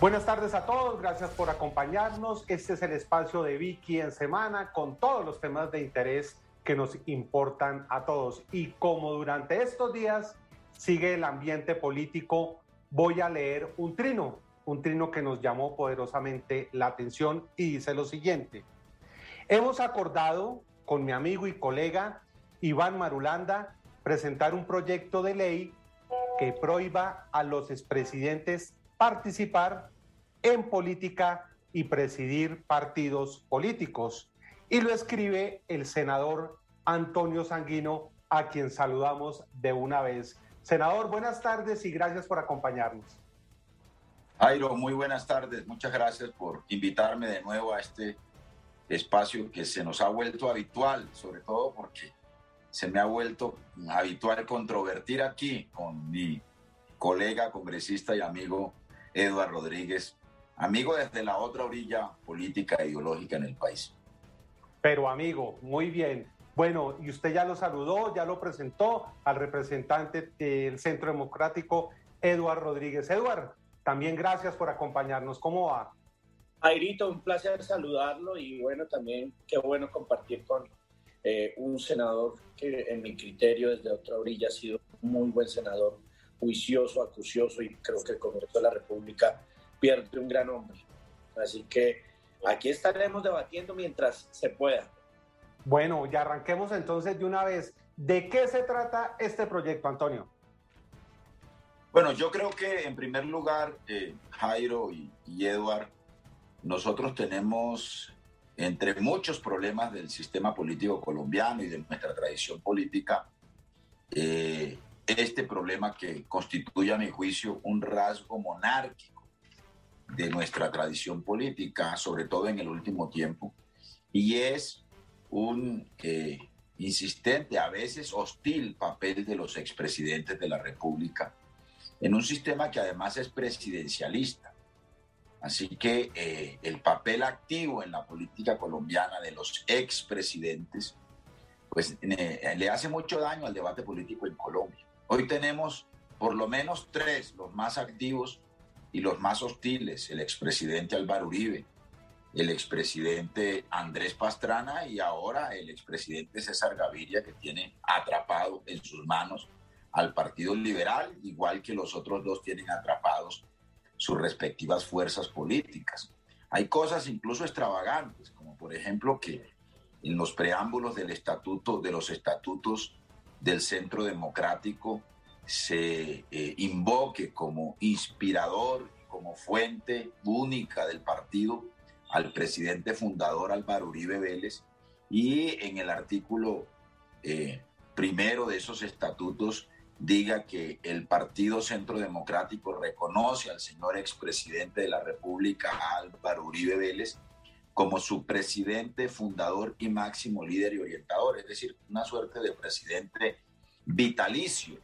Buenas tardes a todos, gracias por acompañarnos. Este es el espacio de Vicky en semana con todos los temas de interés que nos importan a todos. Y como durante estos días sigue el ambiente político, voy a leer un trino, un trino que nos llamó poderosamente la atención y dice lo siguiente. Hemos acordado con mi amigo y colega Iván Marulanda presentar un proyecto de ley que prohíba a los expresidentes participar en política y presidir partidos políticos. Y lo escribe el senador Antonio Sanguino, a quien saludamos de una vez. Senador, buenas tardes y gracias por acompañarnos. Jairo, muy buenas tardes. Muchas gracias por invitarme de nuevo a este espacio que se nos ha vuelto habitual, sobre todo porque se me ha vuelto habitual controvertir aquí con mi colega, congresista y amigo Eduardo Rodríguez, amigo desde la otra orilla política e ideológica en el país. Pero amigo, muy bien. Bueno, y usted ya lo saludó, ya lo presentó al representante del Centro Democrático, Eduardo Rodríguez. Eduardo, también gracias por acompañarnos. ¿Cómo va? Airito, un placer saludarlo y bueno, también qué bueno compartir con eh, un senador que en mi criterio desde otra orilla ha sido un muy buen senador, juicioso, acucioso y creo que el Congreso de la República pierde un gran hombre. Así que aquí estaremos debatiendo mientras se pueda. Bueno, ya arranquemos entonces de una vez. ¿De qué se trata este proyecto, Antonio? Bueno, yo creo que en primer lugar, eh, Jairo y, y Edward, nosotros tenemos entre muchos problemas del sistema político colombiano y de nuestra tradición política, eh, este problema que constituye a mi juicio un rasgo monárquico de nuestra tradición política, sobre todo en el último tiempo, y es un eh, insistente, a veces hostil papel de los expresidentes de la República en un sistema que además es presidencialista Así que eh, el papel activo en la política colombiana de los expresidentes, pues le hace mucho daño al debate político en Colombia. Hoy tenemos por lo menos tres, los más activos y los más hostiles, el expresidente Álvaro Uribe, el expresidente Andrés Pastrana y ahora el expresidente César Gaviria, que tiene atrapado en sus manos al Partido Liberal, igual que los otros dos tienen atrapados sus respectivas fuerzas políticas. Hay cosas incluso extravagantes, como por ejemplo que en los preámbulos del estatuto, de los estatutos del Centro Democrático, se eh, invoque como inspirador, como fuente única del partido al presidente fundador Álvaro Uribe Vélez. Y en el artículo eh, primero de esos estatutos diga que el Partido Centro Democrático reconoce al señor expresidente de la República, Álvaro Uribe Vélez, como su presidente, fundador y máximo líder y orientador, es decir, una suerte de presidente vitalicio.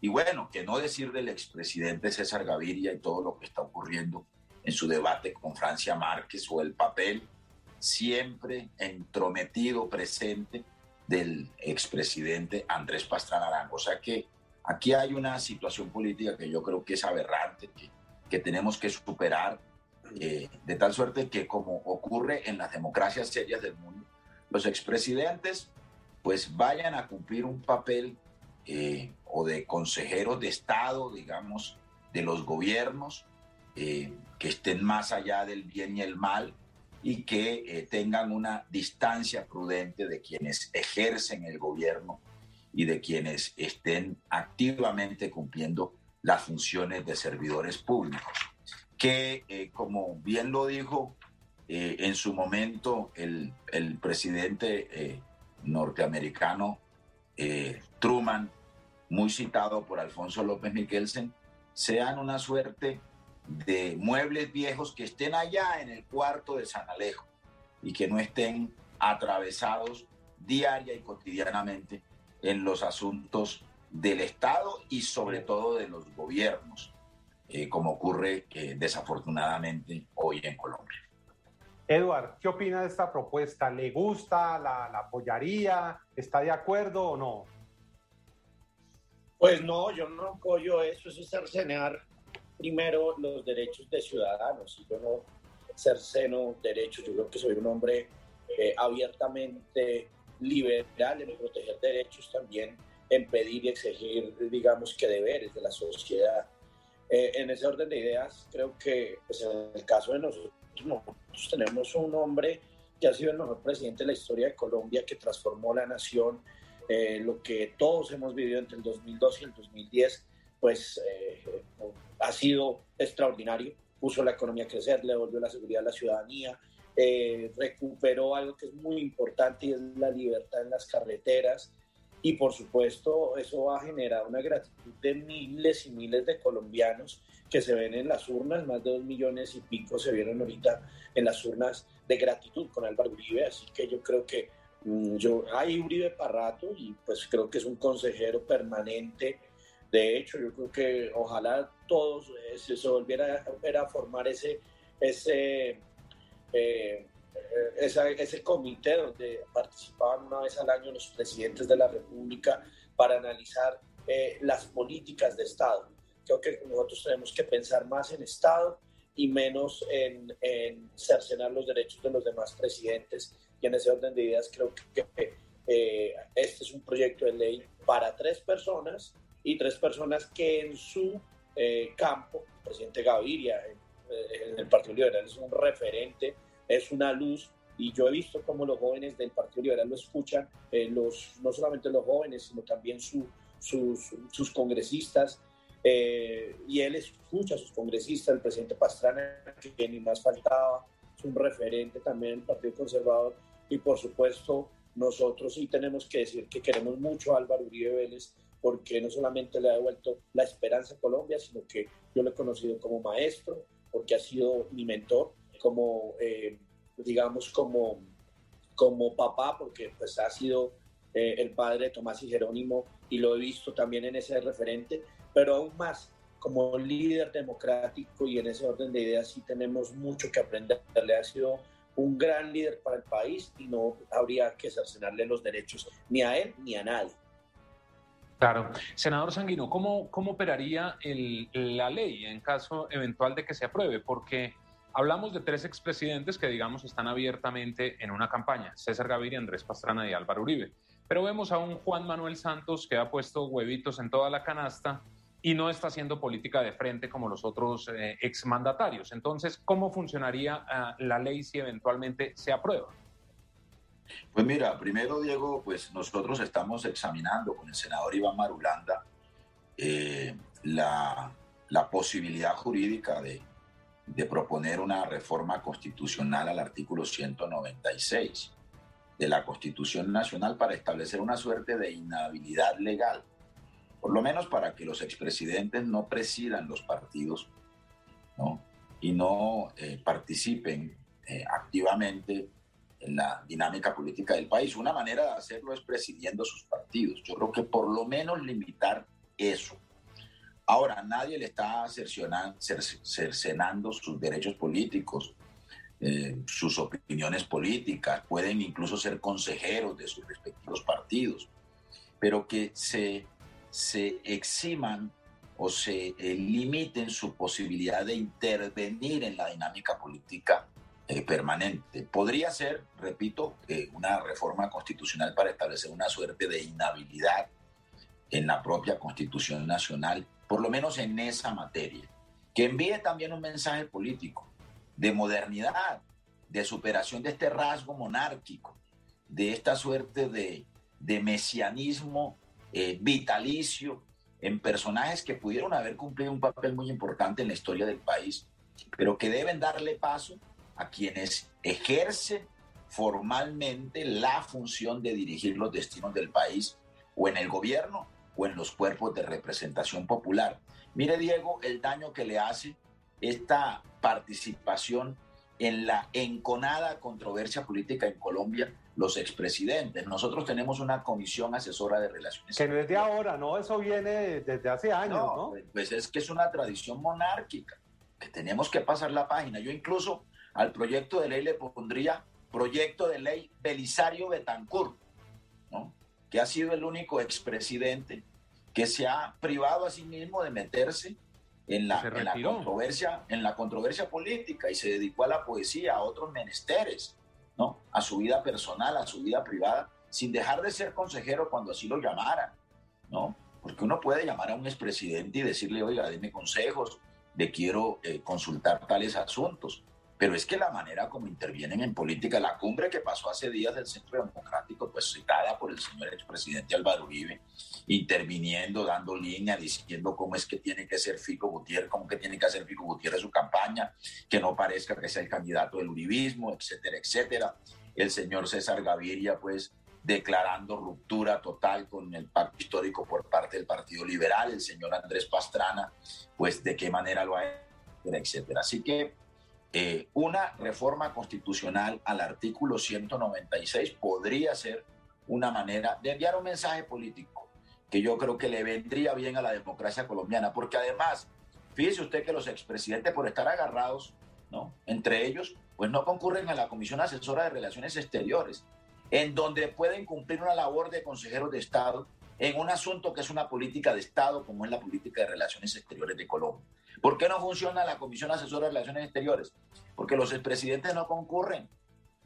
Y bueno, que no decir del expresidente César Gaviria y todo lo que está ocurriendo en su debate con Francia Márquez o el papel siempre entrometido, presente del expresidente Andrés Pastrana Arango. O sea que Aquí hay una situación política que yo creo que es aberrante, que, que tenemos que superar, eh, de tal suerte que como ocurre en las democracias serias del mundo, los expresidentes pues vayan a cumplir un papel eh, o de consejeros de Estado, digamos, de los gobiernos, eh, que estén más allá del bien y el mal y que tengan una distancia prudente de quienes ejercen el gobierno y de quienes estén activamente cumpliendo las funciones de servidores públicos, que eh, como bien lo dijo eh, en su momento el, el presidente eh, norteamericano Truman, muy citado por Alfonso López Miguelsen, sean una suerte de muebles viejos que estén allá en el cuarto de San Alejo y que no estén atravesados diaria y cotidianamente en los asuntos del Estado y sobre todo de los gobiernos, eh, como ocurre eh, desafortunadamente hoy en Colombia. Eduard, ¿qué opina de esta propuesta? ¿Le gusta? ¿La, apoyaría? ¿Está de acuerdo o no? Pues no, yo no apoyo eso, eso es cercenar primero los derechos de ciudadanos. Y yo no cerceno derechos, yo creo que soy un hombre eh, abiertamente liberal en proteger derechos también, en pedir y exigir, digamos, que deberes de la sociedad. Eh, en ese orden de ideas, creo que pues, en el caso de nosotros, nosotros tenemos un hombre que ha sido el mejor presidente de la historia de Colombia, que transformó la nación, eh, lo que todos hemos vivido entre el 2002 y el 2010, pues eh, ha sido extraordinario. Puso la economía a crecer, le devolvió la seguridad a la ciudadanía, eh, recuperó algo que es muy importante y es la libertad en las carreteras. Y por supuesto, eso ha generado una gratitud de miles y miles de colombianos que se ven en las urnas, más de dos millones y pico se vieron ahorita en las urnas de gratitud con Álvaro Uribe, así que yo creo que mm, yo hay Uribe para rato y pues creo que es un consejero permanente. De hecho, yo creo que ojalá todos eh, se, volviera a, formar ese, ese, eh, ese comité donde participaban una vez al año los presidentes de la República para analizar eh, las políticas de Estado Creo que nosotros tenemos que pensar más en Estado y menos en, en cercenar los derechos de los demás presidentes. Y en ese orden de ideas creo que, eh, este es un proyecto de ley para tres personas y tres personas que en su eh, campo, el presidente Gaviria en, eh, el Partido Liberal es un referente, es una luz. Y yo he visto cómo los jóvenes del Partido Liberal lo escuchan, los, no solamente los jóvenes, sino también su, sus, sus congresistas. Eh, y él escucha a sus congresistas, el presidente Pastrana, que ni más faltaba, es un referente también del Partido Conservador. Y por supuesto, nosotros sí tenemos que decir que queremos mucho a Álvaro Uribe Vélez, porque no solamente le ha devuelto la esperanza a Colombia, sino que yo lo he conocido como maestro, porque ha sido mi mentor, como, eh, digamos, como, como papá, porque pues ha sido eh, el padre de Tomás y Jerónimo, y lo he visto también en ese referente, pero aún más como líder democrático y en ese orden de ideas sí tenemos mucho que aprenderle. Ha sido un gran líder para el país y no habría que cercenarle los derechos ni a él ni a nadie. Claro. Senador Sanguino, ¿cómo, cómo operaría la ley en caso eventual de que se apruebe? Porque hablamos de tres expresidentes que, digamos, están abiertamente en una campaña, César Gaviria, Andrés Pastrana y Álvaro Uribe. Pero vemos a un Juan Manuel Santos que ha puesto huevitos en toda la canasta y no está haciendo política de frente como los otros eh, exmandatarios. Entonces, ¿cómo funcionaría ah, la ley si eventualmente se aprueba? Pues mira, primero, Diego, pues nosotros estamos examinando con el senador Iván Marulanda eh, la, la, posibilidad jurídica de, de proponer una reforma constitucional al artículo 196 de la Constitución Nacional para establecer una suerte de inhabilidad legal por lo menos para que los expresidentes no presidan los partidos ¿no? y no eh, participen eh, activamente en la dinámica política del país. Una manera de hacerlo es presidiendo sus partidos. Yo creo que por lo menos limitar eso. Ahora, nadie le está cercenando sus derechos políticos, eh, sus opiniones políticas, pueden incluso ser consejeros de sus respectivos partidos, pero que se se eximan o se eh, limiten su posibilidad de intervenir en la dinámica política eh, permanente. Podría ser, repito, eh, una reforma constitucional para establecer una suerte de inhabilidad en la propia Constitución Nacional, por lo menos en esa materia, que envíe también un mensaje político de modernidad, de superación de este rasgo monárquico, de esta suerte de, de mesianismo eh, vitalicio en personajes que pudieron haber cumplido un papel muy importante en la historia del país, pero que deben darle paso a quienes ejercen formalmente la función de dirigir los destinos del país o en el gobierno o en los cuerpos de representación popular. Mire, Diego, el daño que le hace esta participación en la enconada controversia política en Colombia los expresidentes. Nosotros tenemos una comisión asesora de relaciones. Que no es de ahora, ¿no? Eso viene desde hace años, ¿no? Pues, pues es que es una tradición monárquica, que tenemos que pasar la página. Yo incluso al proyecto de ley le pondría proyecto de ley Belisario Betancourt, ¿no? Que ha sido el único expresidente que se ha privado a sí mismo de meterse en la, en la, controversia, en la controversia política y se dedicó a la poesía, a otros menesteres, ¿no? A su vida personal, a su vida privada, sin dejar de ser consejero cuando así lo llamaran, ¿no? Porque uno puede llamar a un expresidente y decirle, oiga, dime consejos, le quiero eh, consultar tales asuntos. Pero es que la manera como intervienen en política, la cumbre que pasó hace días del Centro Democrático, pues citada por el señor expresidente Álvaro Uribe, interviniendo, dando línea, diciendo cómo es que tiene que ser Fico Gutiérrez, cómo que tiene que hacer Fico Gutiérrez su campaña, que no parezca que sea el candidato del uribismo, etcétera, etcétera. El señor César Gaviria, pues declarando ruptura total con el pacto histórico por parte del Partido Liberal, el señor Andrés Pastrana, pues de qué manera lo ha hecho, etcétera. Así que eh, una reforma constitucional al artículo 196 podría ser una manera de enviar un mensaje político que yo creo que le vendría bien a la democracia colombiana, porque además, fíjese usted que los expresidentes por estar agarrados, ¿no? Entre ellos, pues no concurren a la Comisión Asesora de Relaciones Exteriores, en donde pueden cumplir una labor de consejeros de Estado en un asunto que es una política de Estado, como es la política de relaciones exteriores de Colombia. ¿Por qué no funciona la Comisión Asesora de Relaciones Exteriores? Porque los expresidentes no concurren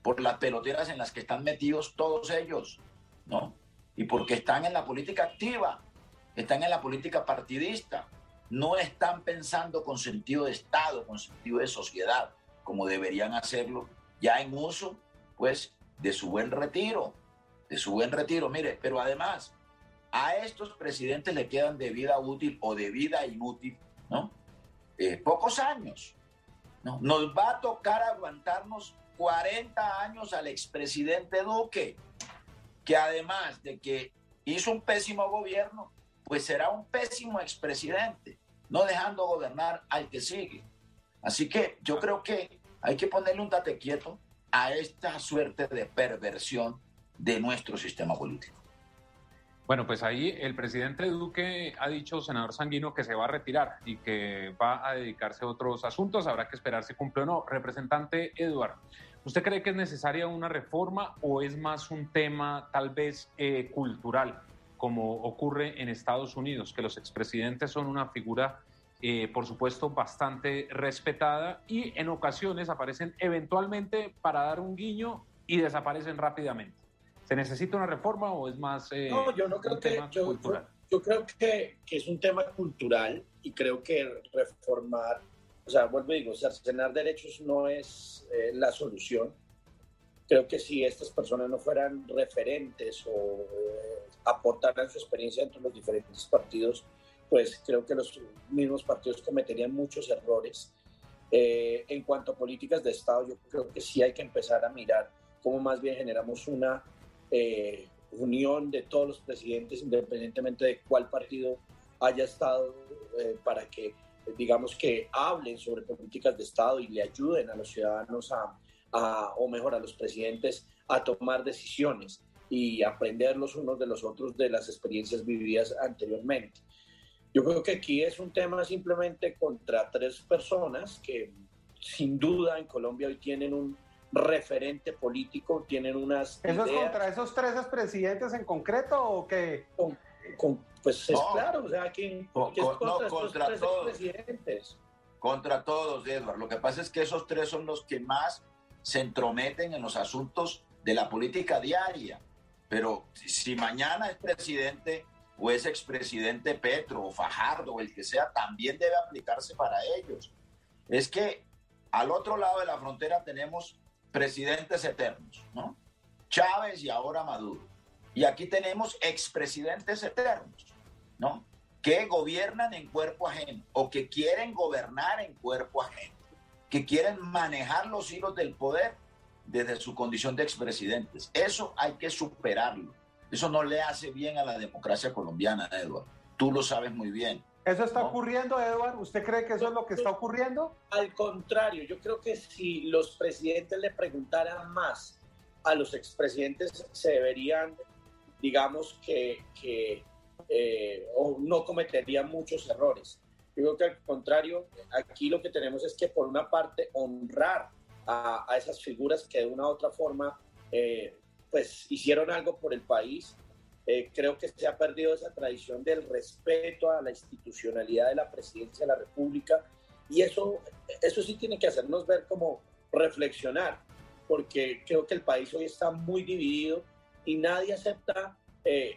por las peloteras en las que están metidos todos ellos, ¿no? Y porque están en la política activa, están en la política partidista, no están pensando con sentido de Estado, con sentido de sociedad, como deberían hacerlo, ya en uso, pues, de su buen retiro, de su buen retiro. Mire, pero además, a estos presidentes le quedan de vida útil o de vida inútil, ¿no? Eh, pocos años. ¿no? Nos va a tocar aguantarnos 40 años al expresidente Duque, que además de que hizo un pésimo gobierno, pues será un pésimo expresidente, no dejando gobernar al que sigue. Así que yo creo que hay que ponerle un tate quieto a esta suerte de perversión de nuestro sistema político. Bueno, pues ahí el presidente Duque ha dicho, senador Sanguino, que se va a retirar y que va a dedicarse a otros asuntos. Habrá que esperar si cumple o no. Representante Eduardo, ¿usted cree que es necesaria una reforma o es más un tema tal vez eh, cultural, como ocurre en Estados Unidos, que los expresidentes son una figura, eh, por supuesto, bastante respetada y en ocasiones aparecen eventualmente para dar un guiño y desaparecen rápidamente? ¿Se necesita una reforma o es más eh, no, yo no creo que, yo, Yo, creo que, que, es un tema cultural y creo que reformar, o sea, vuelvo y digo, cercenar derechos no es eh, la solución. Creo que si estas personas no fueran referentes o eh, aportaran su experiencia entre los diferentes partidos, pues creo que los mismos partidos cometerían muchos errores. en cuanto a políticas de Estado, yo creo que sí hay que empezar a mirar cómo más bien generamos una eh, unión de todos los presidentes, independientemente de cuál partido haya estado, eh, para que, digamos, que hablen sobre políticas de Estado y le ayuden a los ciudadanos a, o mejor a los presidentes a tomar decisiones y aprender los unos de los otros de las experiencias vividas anteriormente. Yo creo que aquí es un tema simplemente contra tres personas que sin duda en Colombia hoy tienen un, referente político, tienen unas... ¿Eso es contra esos tres presidentes en concreto o qué? pues es claro, o sea, que, contra, todos. presidentes. Contra todos, Edward. Lo que pasa es que esos tres son los que más se entrometen en los asuntos de la política diaria. Pero si mañana es presidente o es expresidente Petro o Fajardo o el que sea, también debe aplicarse para ellos. Es que al otro lado de la frontera tenemos presidentes eternos, ¿no? Chávez y ahora Maduro. Y aquí tenemos expresidentes eternos, ¿no? Que gobiernan en cuerpo ajeno o que quieren gobernar en cuerpo ajeno, que quieren manejar los hilos del poder desde su condición de expresidentes. Eso hay que superarlo. Eso no le hace bien a la democracia colombiana, Eduardo. Tú lo sabes muy bien. ¿Eso está ocurriendo, Eduardo? ¿Usted cree que eso es lo que está ocurriendo? Al contrario, yo creo que si los presidentes le preguntaran más a los expresidentes, se deberían, digamos, que, eh, o no cometerían muchos errores. Yo creo que al contrario, aquí lo que tenemos es que por una parte honrar a, esas figuras que de una u otra forma, eh, pues hicieron algo por el país Eh, creo que se ha perdido esa tradición del respeto a la institucionalidad de la presidencia de la República y eso, eso sí tiene que hacernos ver como reflexionar, porque creo que el país hoy está muy dividido y nadie acepta eh,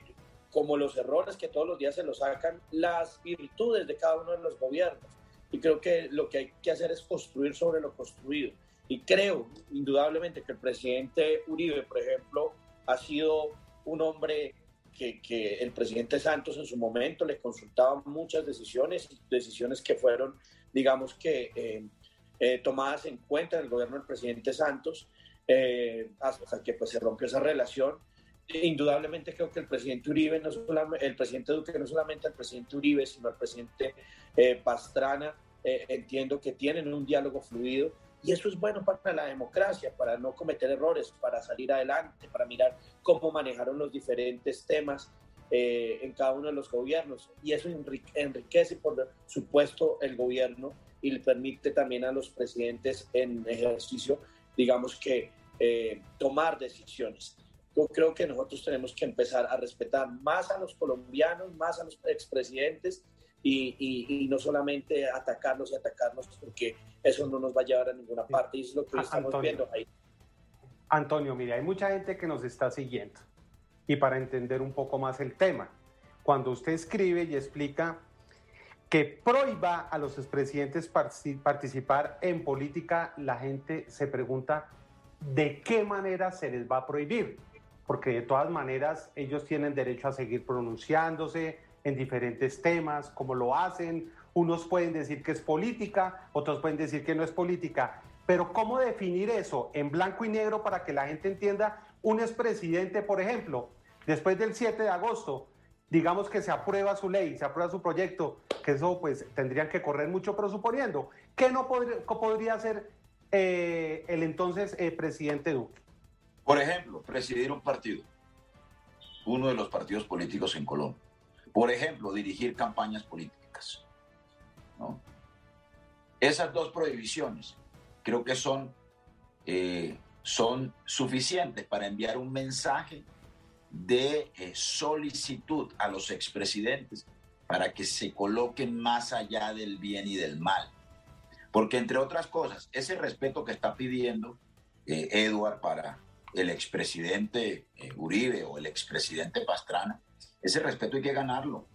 como los errores que todos los días se lo sacan, las virtudes de cada uno de los gobiernos. Y creo que lo que hay que hacer es construir sobre lo construido. Y creo, indudablemente, que el presidente Uribe, por ejemplo, ha sido un hombre que, que, el presidente Santos en su momento le consultaba muchas decisiones, decisiones que fueron, digamos que, eh, eh, tomadas en cuenta en el gobierno del presidente Santos, eh, hasta que pues, se rompió esa relación. Indudablemente creo que el presidente Uribe, no solamente, el presidente Duque, no solamente el presidente Uribe, sino el presidente Pastrana, entiendo que tienen un diálogo fluido y eso es bueno para la democracia, para no cometer errores, para salir adelante, para mirar cómo manejaron los diferentes temas eh, en cada uno de los gobiernos. Y eso enriquece, por supuesto, el gobierno y le permite también a los presidentes en ejercicio, digamos que, eh, tomar decisiones. Yo creo que nosotros tenemos que empezar a respetar más a los colombianos, más a los expresidentes y, no solamente atacarlos y atacarnos porque eso no nos va a llevar a ninguna parte y es lo que estamos viendo ahí. Antonio, mire, hay mucha gente que nos está siguiendo y para entender un poco más el tema, cuando usted escribe y explica que prohíba a los expresidentes participar en política, la gente se pregunta de qué manera se les va a prohibir, porque de todas maneras ellos tienen derecho a seguir pronunciándose, en diferentes temas, como lo hacen. Unos pueden decir que es política, otros pueden decir que no es política. Pero ¿cómo definir eso en blanco y negro para que la gente entienda? Un expresidente, por ejemplo, después del 7 de agosto, digamos que se aprueba su ley, se aprueba su proyecto, que eso pues tendrían que correr mucho, pero suponiendo, ¿qué no podría, podría hacer eh, el entonces eh, presidente Duque? Por ejemplo, presidir un partido, uno de los partidos políticos en Colombia. Por ejemplo, dirigir campañas políticas. Esas dos prohibiciones creo que son, eh, son suficientes para enviar un mensaje de eh, solicitud a los expresidentes para que se coloquen más allá del bien y del mal. Porque entre otras cosas, ese respeto que está pidiendo eh, Edward para el expresidente Uribe o el expresidente Pastrana, ese respeto hay que ganarlo.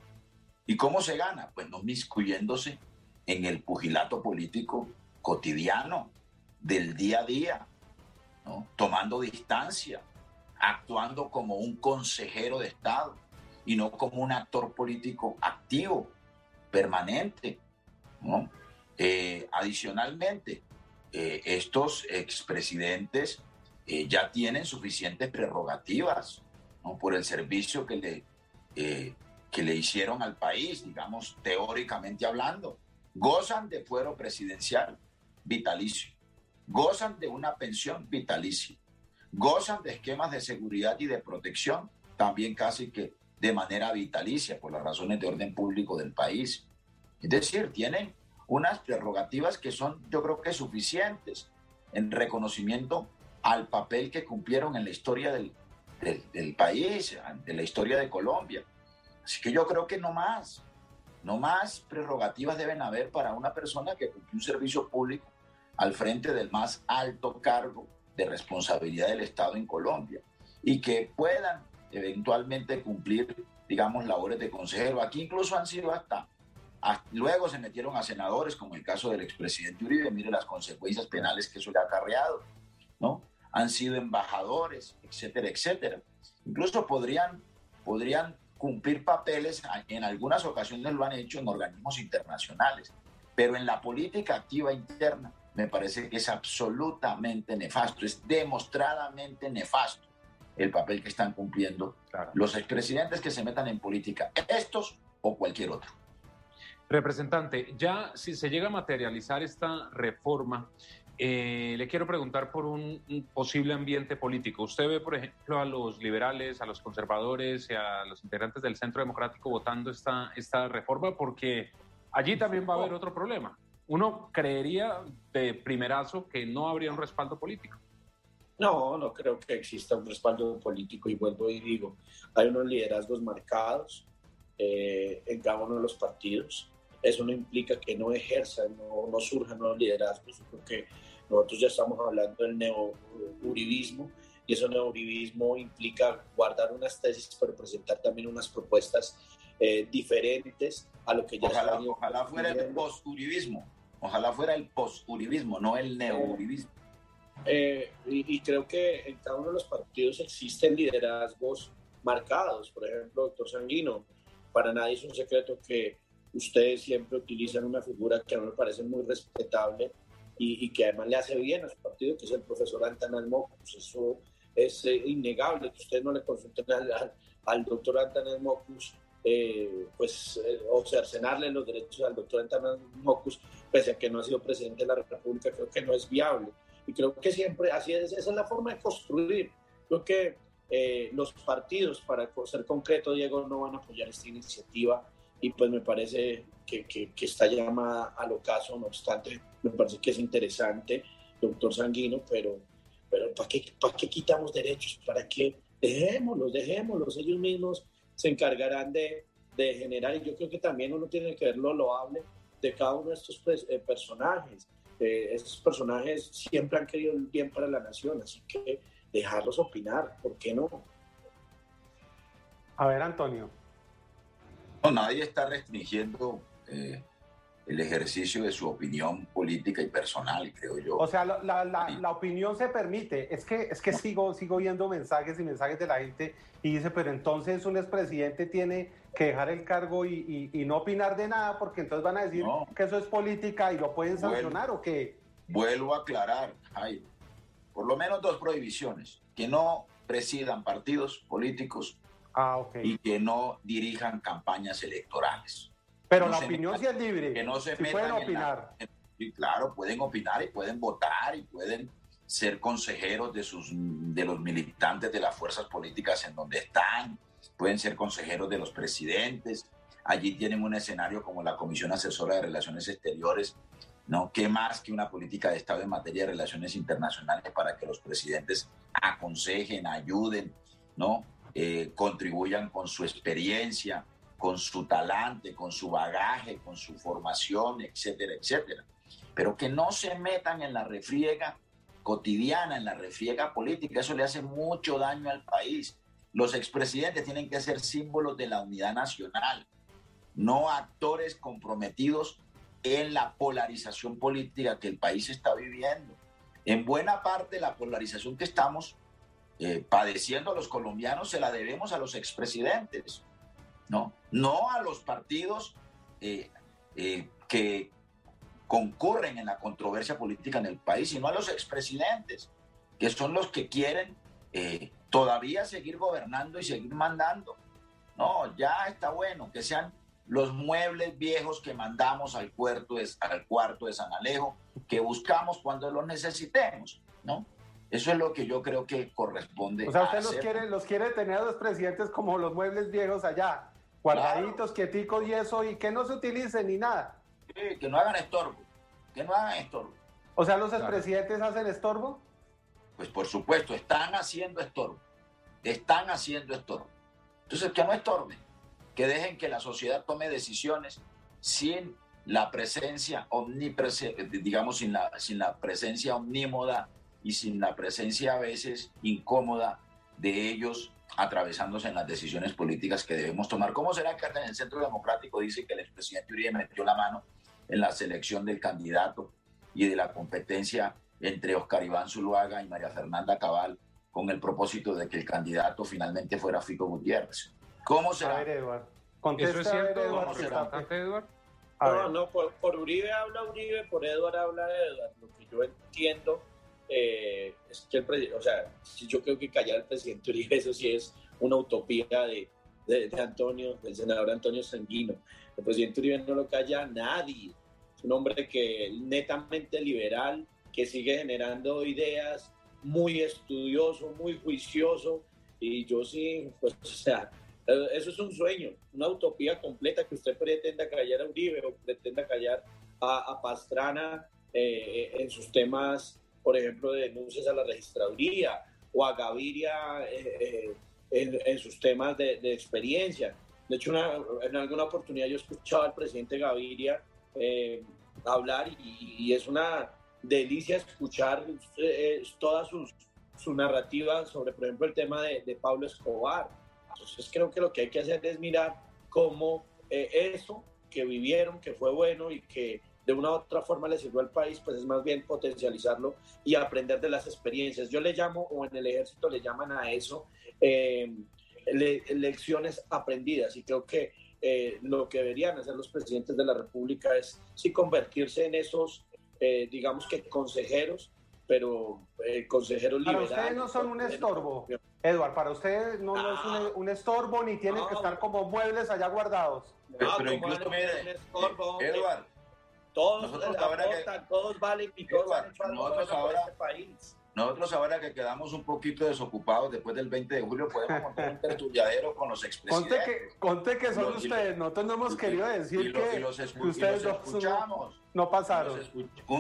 ¿Y cómo se gana? Pues no miscuyéndose en el pugilato político cotidiano, del día a día, tomando distancia, actuando como un consejero de Estado y no como un actor político activo, permanente. Eh, adicionalmente, eh, estos expresidentes eh, ya tienen suficientes prerrogativas por el servicio que le eh, que le hicieron al país, digamos, teóricamente hablando. Gozan de fuero presidencial vitalicio, gozan de una pensión vitalicia, gozan de esquemas de seguridad y de protección, también casi que de manera vitalicia por las razones de orden público del país. Es decir, tienen unas prerrogativas que son, yo creo que suficientes en reconocimiento al papel que cumplieron en la historia del, del, país, de la historia de Colombia. Así que yo creo que no más, no más prerrogativas deben haber para una persona que cumple un servicio público al frente del más alto cargo de responsabilidad del Estado en Colombia y que puedan eventualmente cumplir, digamos, labores de consejero. Aquí incluso han sido hasta, luego se metieron a senadores, como el caso del expresidente Uribe, mire las consecuencias penales que eso le ha acarreado, ¿no? Han sido embajadores, etcétera, etcétera. Incluso podrían, podrían cumplir papeles, en algunas ocasiones lo han hecho en organismos internacionales, pero en la política activa interna me parece que es absolutamente nefasto, es demostradamente nefasto el papel que están cumpliendo los expresidentes que se metan en política, estos o cualquier otro. Representante, ya si se llega a materializar esta reforma, eh, le quiero preguntar por un, posible ambiente político. ¿Usted ve, por ejemplo, a los liberales, a los conservadores y a los integrantes del Centro Democrático votando esta, esta reforma? Porque allí también va a haber otro problema. Uno creería de primerazo que no habría un respaldo político. No, no creo que exista un respaldo político y vuelvo y digo, hay unos liderazgos marcados eh, en cada uno de los partidos. Eso no implica que no ejerzan, no, no surjan nuevos liderazgos. porque nosotros ya estamos hablando del neo-uribismo y ese neo-uribismo implica guardar unas tesis, pero presentar también unas propuestas eh, diferentes a lo que ya ojalá, ojalá fuera el post-uribismo, ojalá fuera el post-uribismo, no el neo-uribismo. Eh, y, creo que en cada uno de los partidos existen liderazgos marcados. Por ejemplo, doctor Sanguino, para nadie es un secreto que ustedes siempre utilizan una figura que a mí me parece muy respetable y, que además le hace bien a su partido, que es el profesor Antanas Mocus. Eso es eh, innegable que ustedes no le consulten al, al, doctor Antanas Mocus, eh, pues, o cercenarle los derechos al doctor Antanas Mocus, pese a que no ha sido presidente de la República, creo que no es viable. Y creo que siempre, así es, esa es la forma de construir. Creo que eh, los partidos, para ser concreto, Diego, no van a apoyar esta iniciativa y pues me parece que, que, está llamada al ocaso, no obstante, me parece que es interesante, doctor Sanguino, pero, pero ¿para qué, ¿para qué quitamos derechos? ¿Para qué? Dejémoslos, dejémoslos, ellos mismos se encargarán de, de generar, y yo creo que también uno tiene que ver lo loable de cada uno de estos pues, eh, personajes estos personajes siempre han querido el bien para la nación, así que dejarlos opinar, ¿por qué no? A ver, Antonio. No, nadie está restringiendo eh, el ejercicio de su opinión política y personal, creo yo. O sea, la, la, la, opinión se permite. Es que, es que sigo, sigo viendo mensajes y mensajes de la gente y dice, pero entonces un expresidente tiene que dejar el cargo y, y, no opinar de nada porque entonces van a decir que eso es política y lo pueden sancionar o qué. Vuelvo a aclarar, Jairo. Por lo menos dos prohibiciones. Que no presidan partidos políticos ah, okay. y que no dirijan campañas electorales. Pero la opinión sí es libre. Que no se pueden opinar. y claro, pueden opinar y pueden votar y pueden ser consejeros de, sus, de los militantes de las fuerzas políticas en donde están, pueden ser consejeros de los presidentes. Allí tienen un escenario como la Comisión Asesora de Relaciones Exteriores, ¿no? ¿Qué más que una política de Estado en materia de relaciones internacionales para que los presidentes aconsejen, ayuden, ¿no? Eh, contribuyan con su experiencia, con su talante, con su bagaje, con su formación, etcétera, etcétera. Pero que no se metan en la refriega cotidiana, en la refriega política. Eso le hace mucho daño al país. Los expresidentes tienen que ser símbolos de la unidad nacional, no actores comprometidos en la polarización política que el país está viviendo. En buena parte la polarización que estamos eh, padeciendo los colombianos se la debemos a los expresidentes. ¿no? No a los partidos eh, eh, que concurren en la controversia política en el país, sino a los expresidentes, que son los que quieren eh, todavía seguir gobernando y seguir mandando. No, ya está bueno que sean los muebles viejos que mandamos al cuarto de, al cuarto de San Alejo, que buscamos cuando los necesitemos, ¿no? Eso es lo que yo creo que corresponde. O sea, usted los quiere, los quiere tener a los presidentes como los muebles viejos allá, guardaditos, quieticos y eso, y que no se utilicen ni nada. que no hagan estorbo, que no hagan estorbo. O sea, ¿los expresidentes hacen estorbo? Pues por supuesto, están haciendo estorbo, están haciendo estorbo. Entonces, que no estorben, que dejen que la sociedad tome decisiones sin la presencia omnipresente, digamos, sin la, sin la presencia omnímoda y sin la presencia a veces incómoda de ellos atravesándose en las decisiones políticas que debemos tomar. ¿Cómo será que en el Centro Democrático dice que el expresidente Uribe metió la mano en la selección del candidato y de la competencia entre Oscar Iván Zuluaga y María Fernanda Cabal con el propósito de que el candidato finalmente fuera Fico Gutiérrez? ¿Cómo será? A ver, Eduardo. ¿Eso es cierto, Eduardo? No, no, por, por, Uribe habla Uribe, por Eduardo habla Eduardo. Lo que yo entiendo eh, es que el o sea, yo creo que callar al presidente Uribe, eso sí es una utopía de, de, Antonio, del senador Antonio Sanguino. El presidente Uribe no lo calla nadie. Es un hombre que netamente liberal, que sigue generando ideas, muy estudioso, muy juicioso. Y yo sí, pues, o sea, eso es un sueño, una utopía completa que usted pretenda callar a Uribe o pretenda callar a, Pastrana eh, en sus temas por ejemplo, de denuncias a la registraduría o a Gaviria eh, eh, en, sus temas de, experiencia. De hecho, en alguna oportunidad yo escuchaba al presidente Gaviria hablar y, es una delicia escuchar todas sus, su narrativa sobre, por ejemplo, el tema de, de Pablo Escobar. Entonces creo que lo que hay que hacer es mirar cómo eso que vivieron, que fue bueno y que de una u otra forma le sirvió al país, pues es más bien potencializarlo y aprender de las experiencias. Yo le llamo, o en el ejército le llaman a eso, eh, lecciones aprendidas. Y creo que eh, lo que deberían hacer los presidentes de la República es sí convertirse en esos, eh, digamos que consejeros, pero consejeros liberales. Para ustedes no son un estorbo, Eduard, para ustedes no, es un, un, estorbo ni tienen que estar como muebles allá guardados. Pero, incluso, mire, Eduard, todos todos valen y todos nosotros ahora, este país. Nosotros ahora que quedamos un poquito desocupados después del 20 de julio podemos montar un tertuliadero con los expresidentes. Conte que, conte que son ustedes, nosotros no hemos querido decir que, los ustedes los escuchamos. No, pasaron.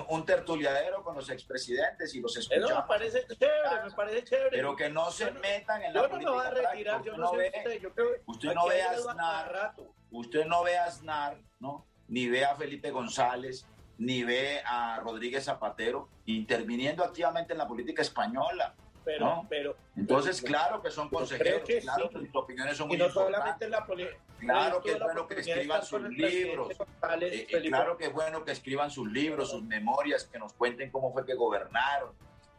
Un, tertuliadero con los expresidentes y los escuchamos. Eso me parece chévere, me parece chévere. Pero que no se metan en la política. Yo no me voy a retirar, yo no, sé usted. Yo creo, usted no ve a Aznar, usted no ve a Aznar, ¿no? Ni ve a Felipe González, ni ve a Rodríguez Zapatero interviniendo activamente en la política española. Pero, pero, Entonces, claro que son consejeros, claro que sus opiniones son muy no importantes. La claro que es bueno que escriban sus libros, eh, eh, claro que es bueno que escriban sus libros, sus memorias, que nos cuenten cómo fue que gobernaron,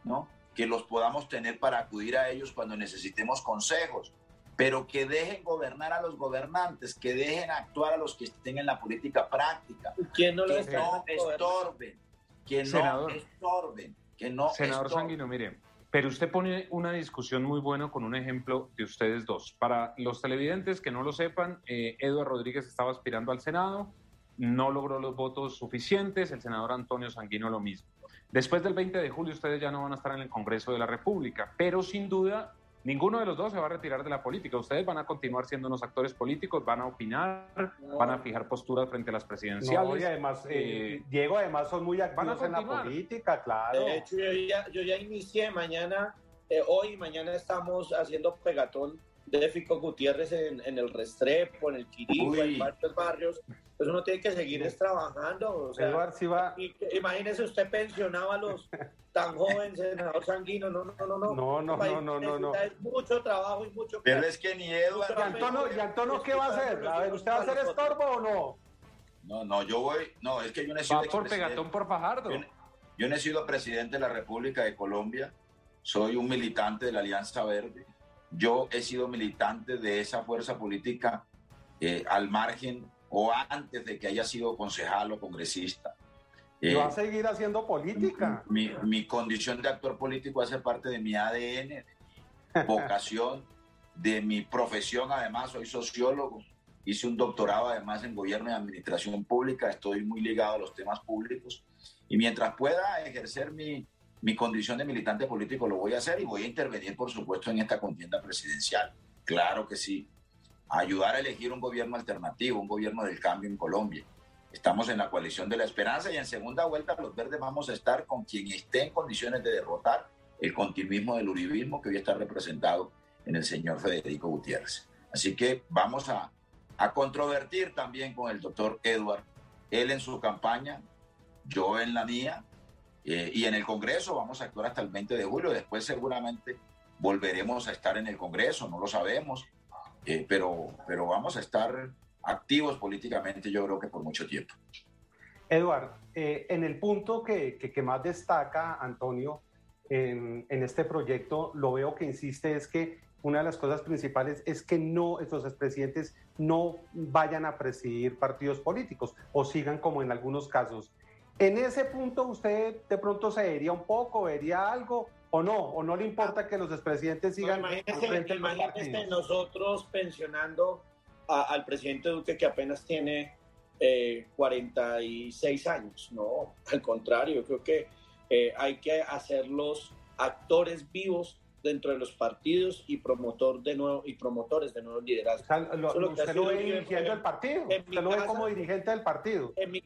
¿no? Que los podamos tener para acudir a ellos cuando necesitemos consejos pero que dejen gobernar a los gobernantes, que dejen actuar a los que estén en la política práctica, que no estorben, que no estorben, que no Senador Sanguino, mire, pero usted pone una discusión muy buena con un ejemplo de ustedes dos. Para los televidentes que no lo sepan, eh, Eduardo Rodríguez estaba aspirando al Senado, no logró los votos suficientes, el senador Antonio Sanguino lo mismo. Después del 20 de julio ustedes ya no van a estar en el Congreso de la República, pero sin duda Ninguno de los dos se va a retirar de la política. Ustedes van a continuar siendo unos actores políticos, van a opinar, van a fijar posturas frente a las presidenciales. y además, eh, eh, Diego, además son muy activos en la política, claro. De hecho, yo ya, inicié mañana, eh, hoy mañana estamos haciendo pegatón de Fico Gutiérrez en, el Restrepo, en el Quirino, en varios barrios. Pues uno tiene que seguir trabajando. O sea, va... Imagínese usted pensionaba a los tan jóvenes, senador Sanguino. No, no, no, no. No, no, no, no, no, no. mucho trabajo y mucho. Pero es que ni Eduardo. ¿Y Antonio, ¿y Antonio qué va a hacer? A ver, ¿usted va a hacer estorbo o no? No, no, yo voy. No, es que yo necesito. Va por pegatón por Fajardo. Yo, yo he sido presidente de la República de Colombia. Soy un militante de la Alianza Verde yo he sido militante de esa fuerza política eh, al margen o antes de que haya sido concejal o congresista. ¿Y va a eh, seguir haciendo política? Mi, mi, condición de actor político hace parte de mi ADN, vocación, de mi profesión. Además, soy sociólogo. Hice un doctorado además en gobierno y administración pública. Estoy muy ligado a los temas públicos. Y mientras pueda ejercer mi, mi condición de militante político lo voy a hacer y voy a intervenir, por supuesto, en esta contienda presidencial. Claro que sí. Ayudar a elegir un gobierno alternativo, un gobierno del cambio en Colombia. Estamos en la coalición de la esperanza y en segunda vuelta los verdes vamos a estar con quien esté en condiciones de derrotar el continuismo del uribismo que hoy está representado en el señor Federico Gutiérrez. Así que vamos a, a controvertir también con el doctor Edward, él en su campaña, yo en la mía, eh, y en el Congreso vamos a actuar hasta el 20 de julio. Después seguramente volveremos a estar en el Congreso, no lo sabemos, eh, pero, pero vamos a estar activos políticamente yo creo que por mucho tiempo. Eduardo, eh, en el punto que, que, más destaca Antonio en, en, este proyecto, lo veo que insiste es que una de las cosas principales es que no, estos expresidentes no vayan a presidir partidos políticos o sigan como en algunos casos en ese punto usted de pronto se vería un poco, vería algo o no, o no le importa que los expresidentes sigan. No, imagínese, nosotros pensionando al presidente Duque que apenas tiene 46 eh, años. No, al contrario, creo que eh, hay que hacerlos actores vivos dentro de los partidos y promotor de nuevo y promotores de nuevos liderazgos. lo, usted lo ve dirigiendo el partido, usted lo ve como dirigente del partido. En mi,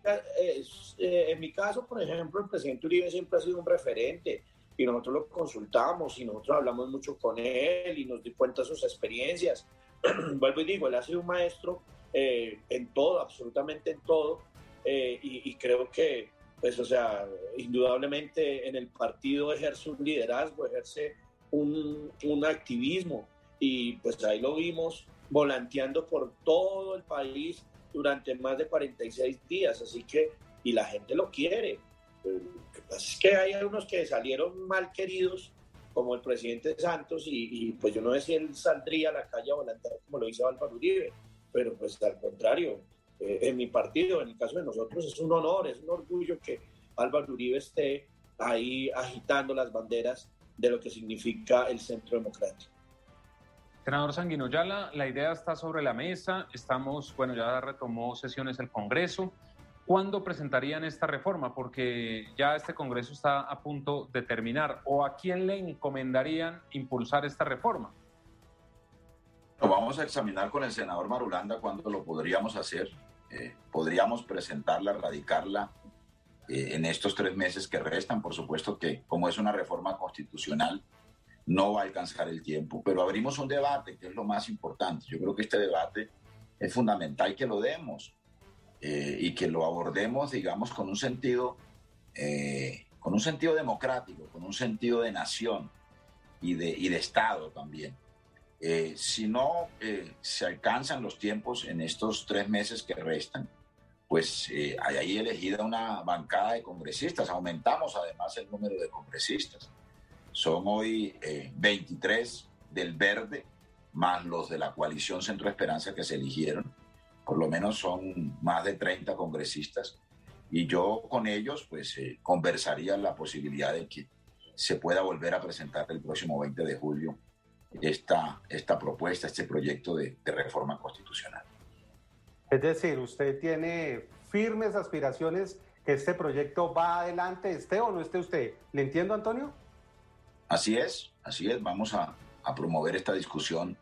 eh, en mi caso, por ejemplo, el presidente Uribe siempre ha sido un referente. y nosotros lo consultamos y nosotros hablamos mucho con él y nos di cuenta de sus experiencias. Vuelvo y digo, él ha sido un maestro eh, en todo, absolutamente en todo, eh, y, creo que, pues, o sea, indudablemente en el partido ejerce un liderazgo, ejerce un, un activismo, y pues ahí lo vimos volanteando por todo el país durante más de 46 días, así que, y la gente lo quiere. Es que hay algunos que salieron mal queridos, como el presidente Santos, y, pues yo no sé si él saldría a la calle a volantear como lo hizo Álvaro Uribe, pero pues al contrario, eh, en mi partido, en el caso de nosotros, es un honor, es un orgullo que Álvaro Uribe esté ahí agitando las banderas de lo que significa el centro democrático. Senador Sanguino, ya la, idea está sobre la mesa, estamos, bueno, ya retomó sesiones el Congreso. ¿Cuándo presentarían esta reforma? Porque ya este Congreso está a punto de terminar. ¿O a quién le encomendarían impulsar esta reforma? Lo vamos a examinar con el senador Marulanda cuándo lo podríamos hacer. Eh, podríamos presentarla, radicarla eh, en estos tres meses que restan. Por supuesto que como es una reforma constitucional, no va a alcanzar el tiempo, pero abrimos un debate, que es lo más importante. Yo creo que este debate es fundamental que lo demos eh, y que lo abordemos, digamos, con un sentido, eh, con un sentido democrático, con un sentido de nación y de, y de Estado también. Eh, si no se alcanzan los tiempos en estos tres meses que restan, pues hay ahí elegida una bancada de congresistas. Aumentamos además el número de congresistas. Son hoy 23 eh, del verde, más los de la coalición Centro Esperanza que se eligieron. Por lo menos son más de 30 congresistas. Y yo con ellos, pues, eh, conversaría la posibilidad de que se pueda volver a presentar el próximo 20 de julio esta, esta propuesta, este proyecto de, de reforma constitucional. Es decir, usted tiene firmes aspiraciones que este proyecto va adelante, esté o no esté usted. ¿Le entiendo, Antonio? Así es, así es, vamos a, promover esta discusión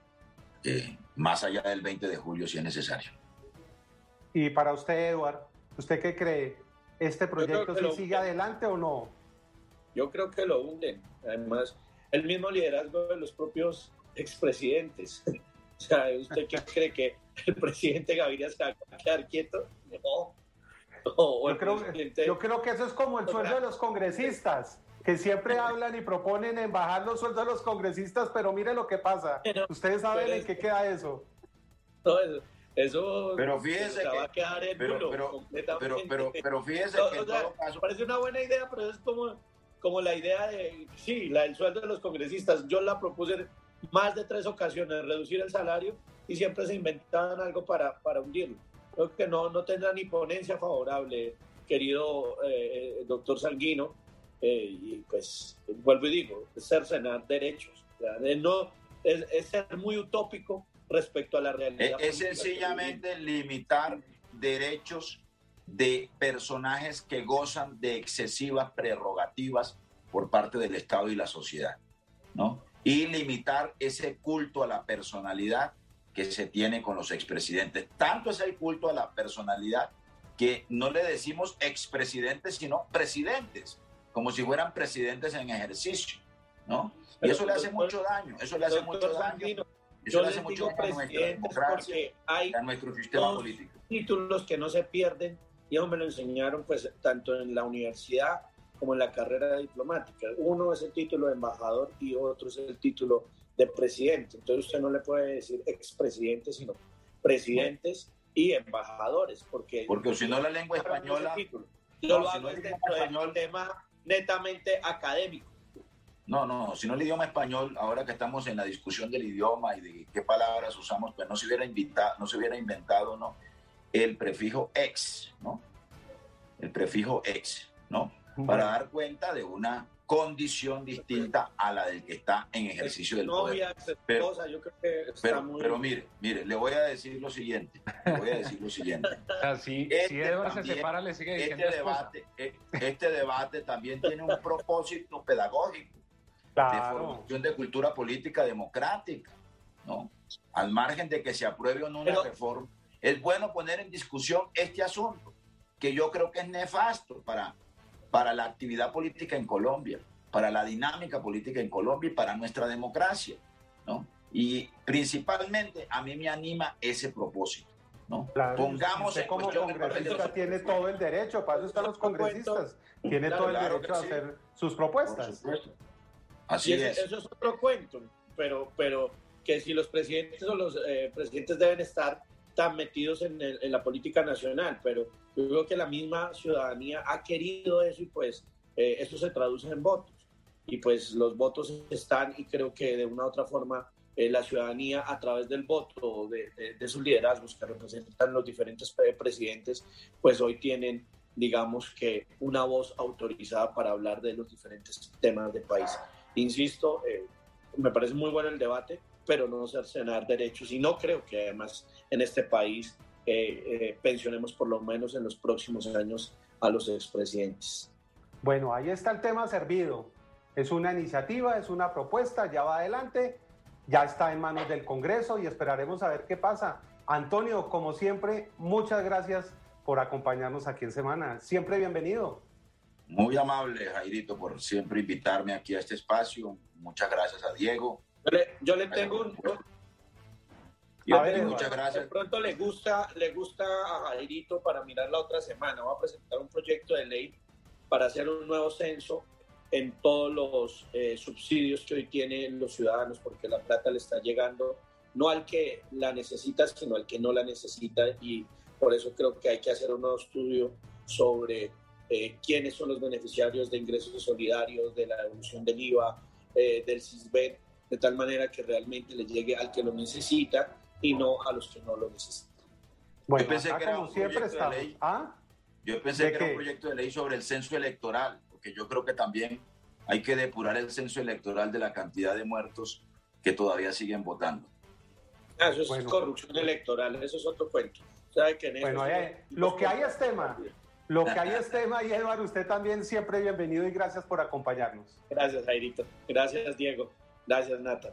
eh, más allá del 20 de julio si es necesario. Y para usted, Eduard, ¿usted qué cree? ¿Este proyecto sí sigue adelante o no? Yo creo que lo hunden. Además, el mismo liderazgo de los propios expresidentes. o sea, ¿usted qué cree que el presidente Gaviria se va a quedar quieto? No. yo, creo, yo creo que eso es como el sueldo de los congresistas que siempre hablan y proponen en bajar los sueldos de los congresistas, pero mire lo que pasa. Ustedes saben en qué queda eso. eso, pero fíjese va a quedar en pero, pero, pero, pero, fíjese que en todo caso... Parece una buena idea, pero es como, como la idea de, sí, la del sueldo de los congresistas. Yo la propuse más de tres ocasiones, reducir el salario, y siempre se inventaban algo para, para hundirlo. Creo que no, no tendrá ni ponencia favorable, querido eh, doctor Sanguino, eh, y pues vuelvo y digo, es cercenar derechos. No, es, ser muy utópico respecto a la realidad. Es, sencillamente limitar derechos de personajes que gozan de excesivas prerrogativas por parte del Estado y la sociedad, ¿no? Y limitar ese culto a la personalidad que se tiene con los expresidentes. Tanto es el culto a la personalidad que no le decimos expresidentes, sino presidentes como si fueran presidentes en ejercicio, ¿no? Y eso le hace mucho daño, eso le hace mucho daño. Eso le hace mucho daño a nuestra democracia, hay a nuestro sistema político. Títulos que no se pierden, y eso me lo enseñaron pues tanto en la universidad como en la carrera diplomática. Uno es el título de embajador y otro es el título de presidente. Entonces usted no le puede decir expresidente, sino presidentes y embajadores, porque... Porque si no la lengua española... Yo lo hago dentro del tema netamente académico. No, no, si no el idioma español, ahora que estamos en la discusión del idioma y de qué palabras usamos, pues no se hubiera, invitado, no se hubiera inventado ¿no? el prefijo ex, ¿no? El prefijo ex, ¿no? Para dar cuenta de una condición distinta a la del que está en ejercicio del poder. Pero, pero, mire, mire, le voy a decir lo siguiente, le voy a decir lo siguiente. si, este se separa, le sigue diciendo este debate, eh, este debate también tiene un propósito pedagógico de formación de cultura política democrática, ¿no? Al margen de que se apruebe o no una reforma, es bueno poner en discusión este asunto, que yo creo que es nefasto para para la actividad política en Colombia. para la dinámica política en Colombia y para nuestra democracia, ¿no? Y principalmente a mí me anima ese propósito, ¿no? Pongamos usted como congresista tiene todo el derecho, para eso están los congresistas, tiene todo el derecho a hacer sus propuestas. Así es. Eso es otro cuento, pero, pero que si los presidentes o los eh, presidentes deben estar tan metidos en, la política nacional, pero yo creo que la misma ciudadanía ha querido eso y pues eh, eso se traduce en votos. Y pues los votos están y creo que de una u otra forma eh, la ciudadanía a través del voto de, de, sus liderazgos que representan los diferentes presidentes, pues hoy tienen, digamos que, una voz autorizada para hablar de los diferentes temas del país. Insisto, eh, me parece muy bueno el debate, pero no cercenar derechos y no creo que además en este país eh, eh, pensionemos por lo menos en los próximos años a los expresidentes. Bueno, ahí está el tema servido. Es una iniciativa, es una propuesta, ya va adelante, ya está en manos del Congreso y esperaremos a ver qué pasa. Antonio, como siempre, muchas gracias por acompañarnos aquí en Semana. Siempre bienvenido. Muy amable, Jairito, por siempre invitarme aquí a este espacio. Muchas gracias a Diego. Yo le, tengo un, muchas gracias. De pronto le gusta, le gusta a Jairito para mirar la otra semana. Va a presentar un proyecto de ley para hacer un nuevo censo en todos los eh, subsidios que hoy tienen los ciudadanos, porque la plata le está llegando no al que la necesita, sino al que no la necesita. Y por eso creo que hay que hacer un nuevo estudio sobre eh, quiénes son los beneficiarios de ingresos solidarios, de la devolución del IVA, eh, del CISBET, de tal manera que realmente le llegue al que lo necesita y no a los que no lo necesitan. Bueno, yo pensé que era un proyecto de ley. ¿Ah? Yo pensé que era un proyecto de ley sobre el censo electoral, porque yo creo que también hay que depurar el censo electoral de la cantidad de muertos que todavía siguen votando. Ah, eso es corrupción electoral, eso es otro cuento. bueno, lo que hay es tema. Lo que hay es tema y Eduardo, usted también siempre bienvenido y gracias por acompañarnos. Gracias, Jairito. Gracias, Diego. Gracias, Nata.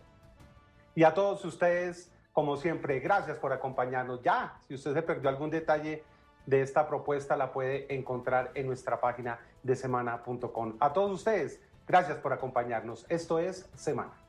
Y a todos ustedes, como siempre, gracias por acompañarnos. Ya, si usted se perdió algún detalle de esta propuesta, la puede encontrar en nuestra página de semana.com. A todos ustedes, gracias por acompañarnos. Esto es Semana.